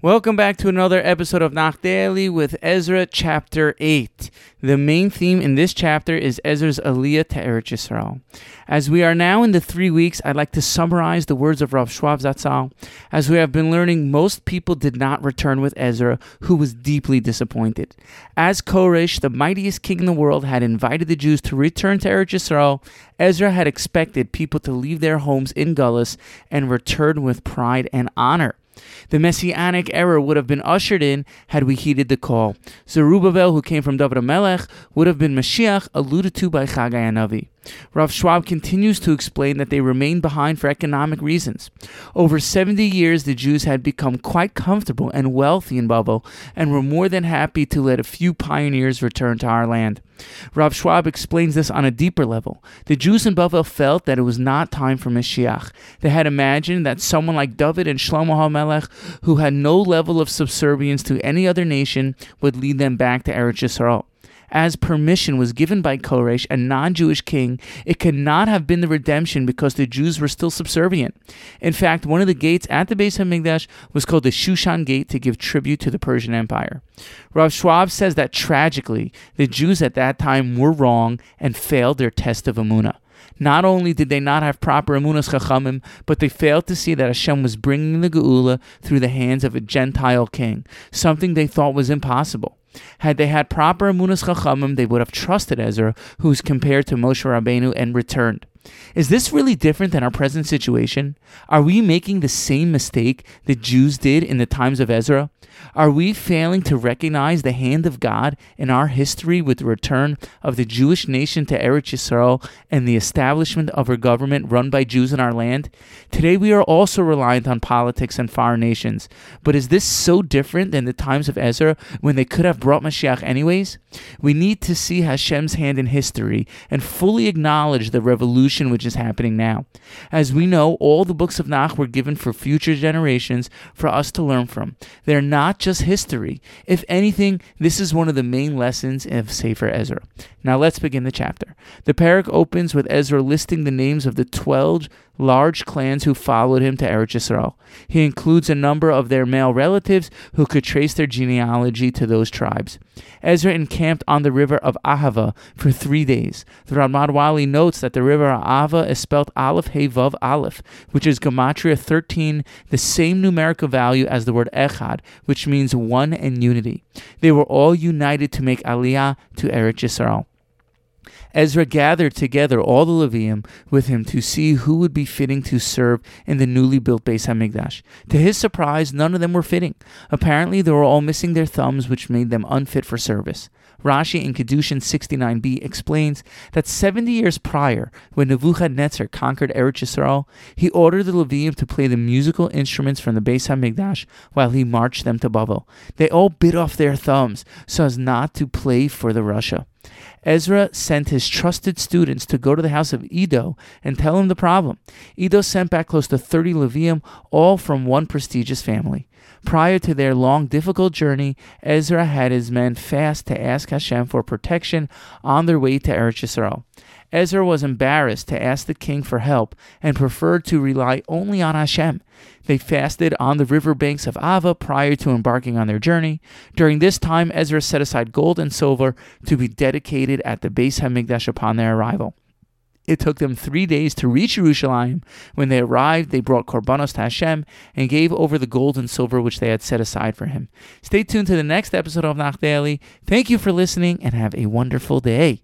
Welcome back to another episode of Nach Daily with Ezra chapter 8. The main theme in this chapter is Ezra's Aliyah to Eretz Yisrael. As we are now in the three weeks, I'd like to summarize the words of Rav Schwab Zatzal. As we have been learning, most people did not return with Ezra, who was deeply disappointed. As Koresh, the mightiest king in the world, had invited the Jews to return to Eretz Yisrael, Ezra had expected people to leave their homes in Gullus and return with pride and honor. The messianic era would have been ushered in had we heeded the call. Zerubbabel, who came from David Melech, would have been Mashiach, alluded to by Chagai HaNavi. Rav Schwab continues to explain that they remained behind for economic reasons. Over 70 years, the Jews had become quite comfortable and wealthy in Babel and were more than happy to let a few pioneers return to our land. Rav Schwab explains this on a deeper level. The Jews in Babel felt that it was not time for Mashiach. They had imagined that someone like David and Shlomo HaMelech, who had no level of subservience to any other nation, would lead them back to Eretz Yisrael as permission was given by Koresh, a non Jewish king, it could not have been the redemption because the Jews were still subservient. In fact, one of the gates at the base of HaMikdash was called the Shushan Gate to give tribute to the Persian Empire. Rav Schwab says that tragically, the Jews at that time were wrong and failed their test of Amunah. Not only did they not have proper emunas chachamim, but they failed to see that Hashem was bringing the geula through the hands of a Gentile king, something they thought was impossible. Had they had proper emunas chachamim, they would have trusted Ezra, who's compared to Moshe Rabbeinu, and returned. Is this really different than our present situation? Are we making the same mistake the Jews did in the times of Ezra? Are we failing to recognize the hand of God in our history with the return of the Jewish nation to Eretz Yisrael and the establishment of a government run by Jews in our land? Today we are also reliant on politics and foreign nations. But is this so different than the times of Ezra when they could have brought Mashiach anyways? We need to see Hashem's hand in history and fully acknowledge the revolution which is happening now. As we know, all the books of Nach were given for future generations for us to learn from. They're not just history. If anything, this is one of the main lessons of Sefer Ezra. Now let's begin the chapter. The perek opens with Ezra listing the names of the 12 large clans who followed him to Eretz Yisrael. He includes a number of their male relatives who could trace their genealogy to those tribes. Ezra encamped on the river of Ahava for three days. The Ramad Wali notes that the river Ahava is spelled Aleph Hey Vav Aleph, which is Gematria 13, the same numerical value as the word Echad, which means one and unity. They were all united to make Aliyah to Eretz Yisrael. Ezra gathered together all the Levium with him to see who would be fitting to serve in the newly built Beis Hamikdash. To his surprise, none of them were fitting. Apparently, they were all missing their thumbs, which made them unfit for service. Rashi in Kedushin 69b explains that 70 years prior, when Nebuchadnezzar conquered Eretz Yisrael, he ordered the Levium to play the musical instruments from the Beis Hamikdash while he marched them to Babel. They all bit off their thumbs so as not to play for the rasha. Ezra sent his trusted students to go to the house of Iddo and tell him the problem. Iddo sent back close to 30 Levium, all from one prestigious family. Prior to their long, difficult journey, Ezra had his men fast to ask Hashem for protection on their way to Eretz Yisrael. Ezra was embarrassed to ask the king for help and preferred to rely only on Hashem. They fasted on the river banks of Ahava prior to embarking on their journey. During this time, Ezra set aside gold and silver to be dedicated at the Beis Hamikdash upon their arrival. It took them three days to reach Jerusalem. When they arrived, they brought korbanos to Hashem and gave over the gold and silver which they had set aside for him. Stay tuned to the next episode of Nach Daily. Thank you for listening and have a wonderful day.